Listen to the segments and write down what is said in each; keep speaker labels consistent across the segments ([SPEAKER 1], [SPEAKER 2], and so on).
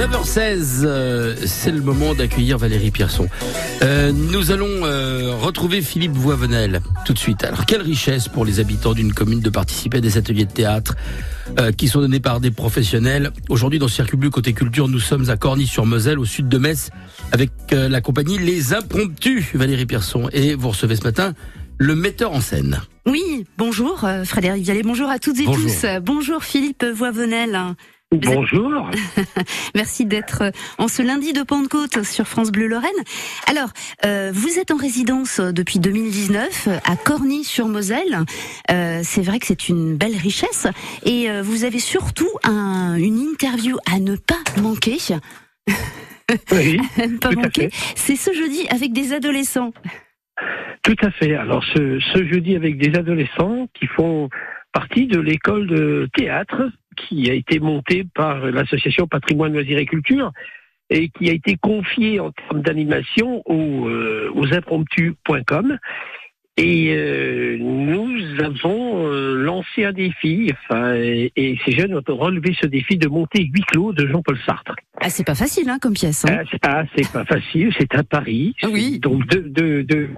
[SPEAKER 1] 9h16, euh, c'est le moment d'accueillir Valérie Pierson. Euh, nous allons euh, retrouver Philippe Voivenel tout de suite. Alors, quelle richesse pour les habitants d'une commune de participer à des ateliers de théâtre qui sont donnés par des professionnels. Aujourd'hui, dans Circuit Bleu Côté Culture, nous sommes à Corny-sur-Moselle, au sud de Metz, avec la compagnie Les Impromptus, Valérie Pierson. Et vous recevez ce matin le metteur en scène.
[SPEAKER 2] Oui, bonjour Frédéric Vialet, bonjour à toutes et
[SPEAKER 1] Bonjour.
[SPEAKER 2] tous. Bonjour Philippe Voivenel.
[SPEAKER 3] Bonjour.
[SPEAKER 2] Merci d'être en ce lundi de Pentecôte sur France Bleu Lorraine. Alors, euh, vous êtes en résidence depuis 2019 euh, à Corny-sur-Moselle. Euh, c'est vrai que c'est une belle richesse et euh, vous avez surtout un- une interview à ne pas manquer.
[SPEAKER 3] Oui,
[SPEAKER 2] À ne pas
[SPEAKER 3] Tout à
[SPEAKER 2] manquer.
[SPEAKER 3] fait.
[SPEAKER 2] C'est ce jeudi avec des adolescents.
[SPEAKER 3] tout à fait. Alors ce, ce jeudi avec des adolescents qui font partie de l'école de théâtre qui a été montée par l'association Patrimoine Loisirs et Culture et qui a été confiée en termes d'animation aux, euh, aux impromptus.com. Et euh, nous avons euh, lancé un défi, enfin, et, et ces jeunes ont relevé ce défi de monter huis clos de Jean-Paul Sartre.
[SPEAKER 2] Ah, c'est pas facile hein, comme pièce. hein.
[SPEAKER 3] Ah, c'est pas, c'est pas facile, c'est un pari.
[SPEAKER 2] Ah oui.
[SPEAKER 3] Donc deux, deux, deux,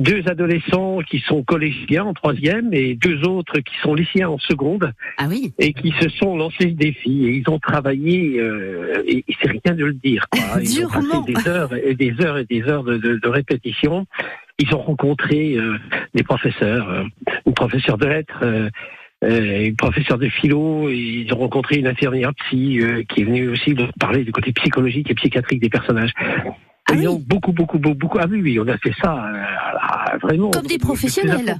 [SPEAKER 3] deux adolescents qui sont collégiens en troisième et deux autres qui sont lycéens en seconde
[SPEAKER 2] Ah oui.
[SPEAKER 3] et qui se sont lancés le défi et ils ont travaillé euh, et, et c'est rien de le dire. Quoi. Ils ont
[SPEAKER 2] Durement.
[SPEAKER 3] passé des heures et des heures et des heures de, de, de répétition. Ils ont rencontré euh, des professeurs, euh, une professeure de lettres. Euh, euh, une professeure de philo, et ils ont rencontré une infirmière psy euh, qui est venue aussi leur parler du côté psychologique et psychiatrique des personnages.
[SPEAKER 2] Ah oui.
[SPEAKER 3] beaucoup, beaucoup, beaucoup, beaucoup. Ah oui, oui, on a fait ça euh, là, vraiment.
[SPEAKER 2] Comme des professionnels.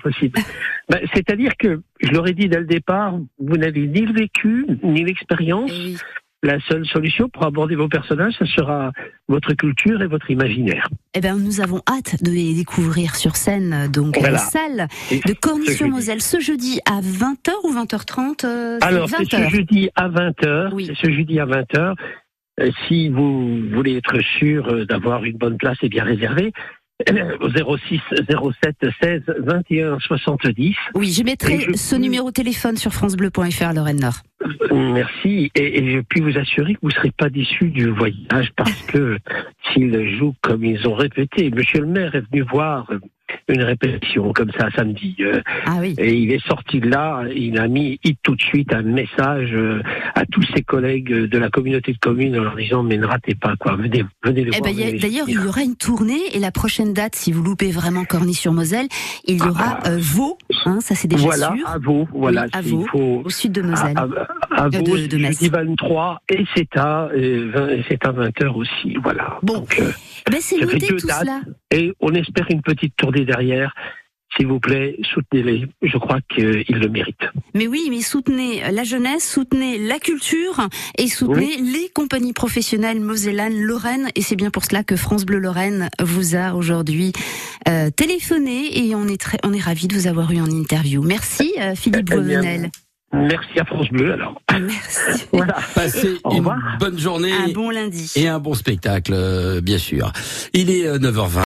[SPEAKER 3] Ben, C'est-à-dire que, je leur ai dit dès le départ, vous n'avez ni le vécu, ni l'expérience.
[SPEAKER 2] Eh oui.
[SPEAKER 3] La seule solution pour aborder vos personnages, ce sera votre culture et votre imaginaire.
[SPEAKER 2] Eh ben, nous avons hâte de les découvrir sur scène, donc à la
[SPEAKER 3] Voilà.
[SPEAKER 2] salle de Corny-sur-Moselle ce
[SPEAKER 3] ce
[SPEAKER 2] jeudi à 20h ou 20h30 euh,
[SPEAKER 3] Alors, c'est ce
[SPEAKER 2] 20h.
[SPEAKER 3] jeudi à 20h.
[SPEAKER 2] Oui.
[SPEAKER 3] C'est ce jeudi à 20h. Euh, si vous voulez être sûr euh, d'avoir une bonne place et bien réservée, euh, au 06 07 16 21 70.
[SPEAKER 2] Oui, je mettrai
[SPEAKER 3] je-
[SPEAKER 2] ce numéro de téléphone sur francebleu.fr Lorraine Nord.
[SPEAKER 3] Merci. Et, et je puis vous assurer que vous ne serez pas déçus du voyage parce que s'ils jouent comme ils ont répété, Monsieur le maire est venu voir euh, une répétition comme ça samedi. euh,
[SPEAKER 2] Ah oui.
[SPEAKER 3] Et il est sorti de là, il a mis tout de suite un message euh, à tous ses collègues de la communauté de communes en leur disant mais ne ratez pas quoi, venez, venez le
[SPEAKER 2] Eh
[SPEAKER 3] voir.
[SPEAKER 2] ben, D'ailleurs, il y aura une tournée et la prochaine date, si vous loupez vraiment Corny-sur-Moselle, il y aura euh, Vaux, hein, ça c'est déjà
[SPEAKER 3] voilà,
[SPEAKER 2] sûr,
[SPEAKER 3] à vous, voilà,
[SPEAKER 2] à Vaux,
[SPEAKER 3] faut
[SPEAKER 2] au sud de Moselle.
[SPEAKER 3] à, à
[SPEAKER 2] Euh,
[SPEAKER 3] Vaux,
[SPEAKER 2] de-
[SPEAKER 3] jeudi 23 et c'est à 20 c'est à 20h aussi, voilà.
[SPEAKER 2] Bon.
[SPEAKER 3] Donc, euh,
[SPEAKER 2] Eh ben, c'est noté tout
[SPEAKER 3] dates.
[SPEAKER 2] cela.
[SPEAKER 3] et on espère une petite tournée derrière. S'il vous plaît, soutenez-les. Je crois qu'ils le méritent.
[SPEAKER 2] Mais oui, mais soutenez la jeunesse, soutenez la culture et soutenez les compagnies professionnelles mosellanes, Lorraine. Et c'est bien pour cela que France Bleu Lorraine vous a aujourd'hui euh, téléphoné et on est très, on est ravis de vous avoir eu en interview. Merci euh, Philippe
[SPEAKER 3] bien,
[SPEAKER 2] Bovenel.
[SPEAKER 3] Merci à France Bleu alors.
[SPEAKER 2] Merci.
[SPEAKER 3] Voilà.
[SPEAKER 1] Passez
[SPEAKER 3] Au
[SPEAKER 1] une
[SPEAKER 3] revoir.
[SPEAKER 1] bonne journée
[SPEAKER 2] Un bon lundi.
[SPEAKER 1] et un bon spectacle, euh, bien sûr. Il est euh, 9h20.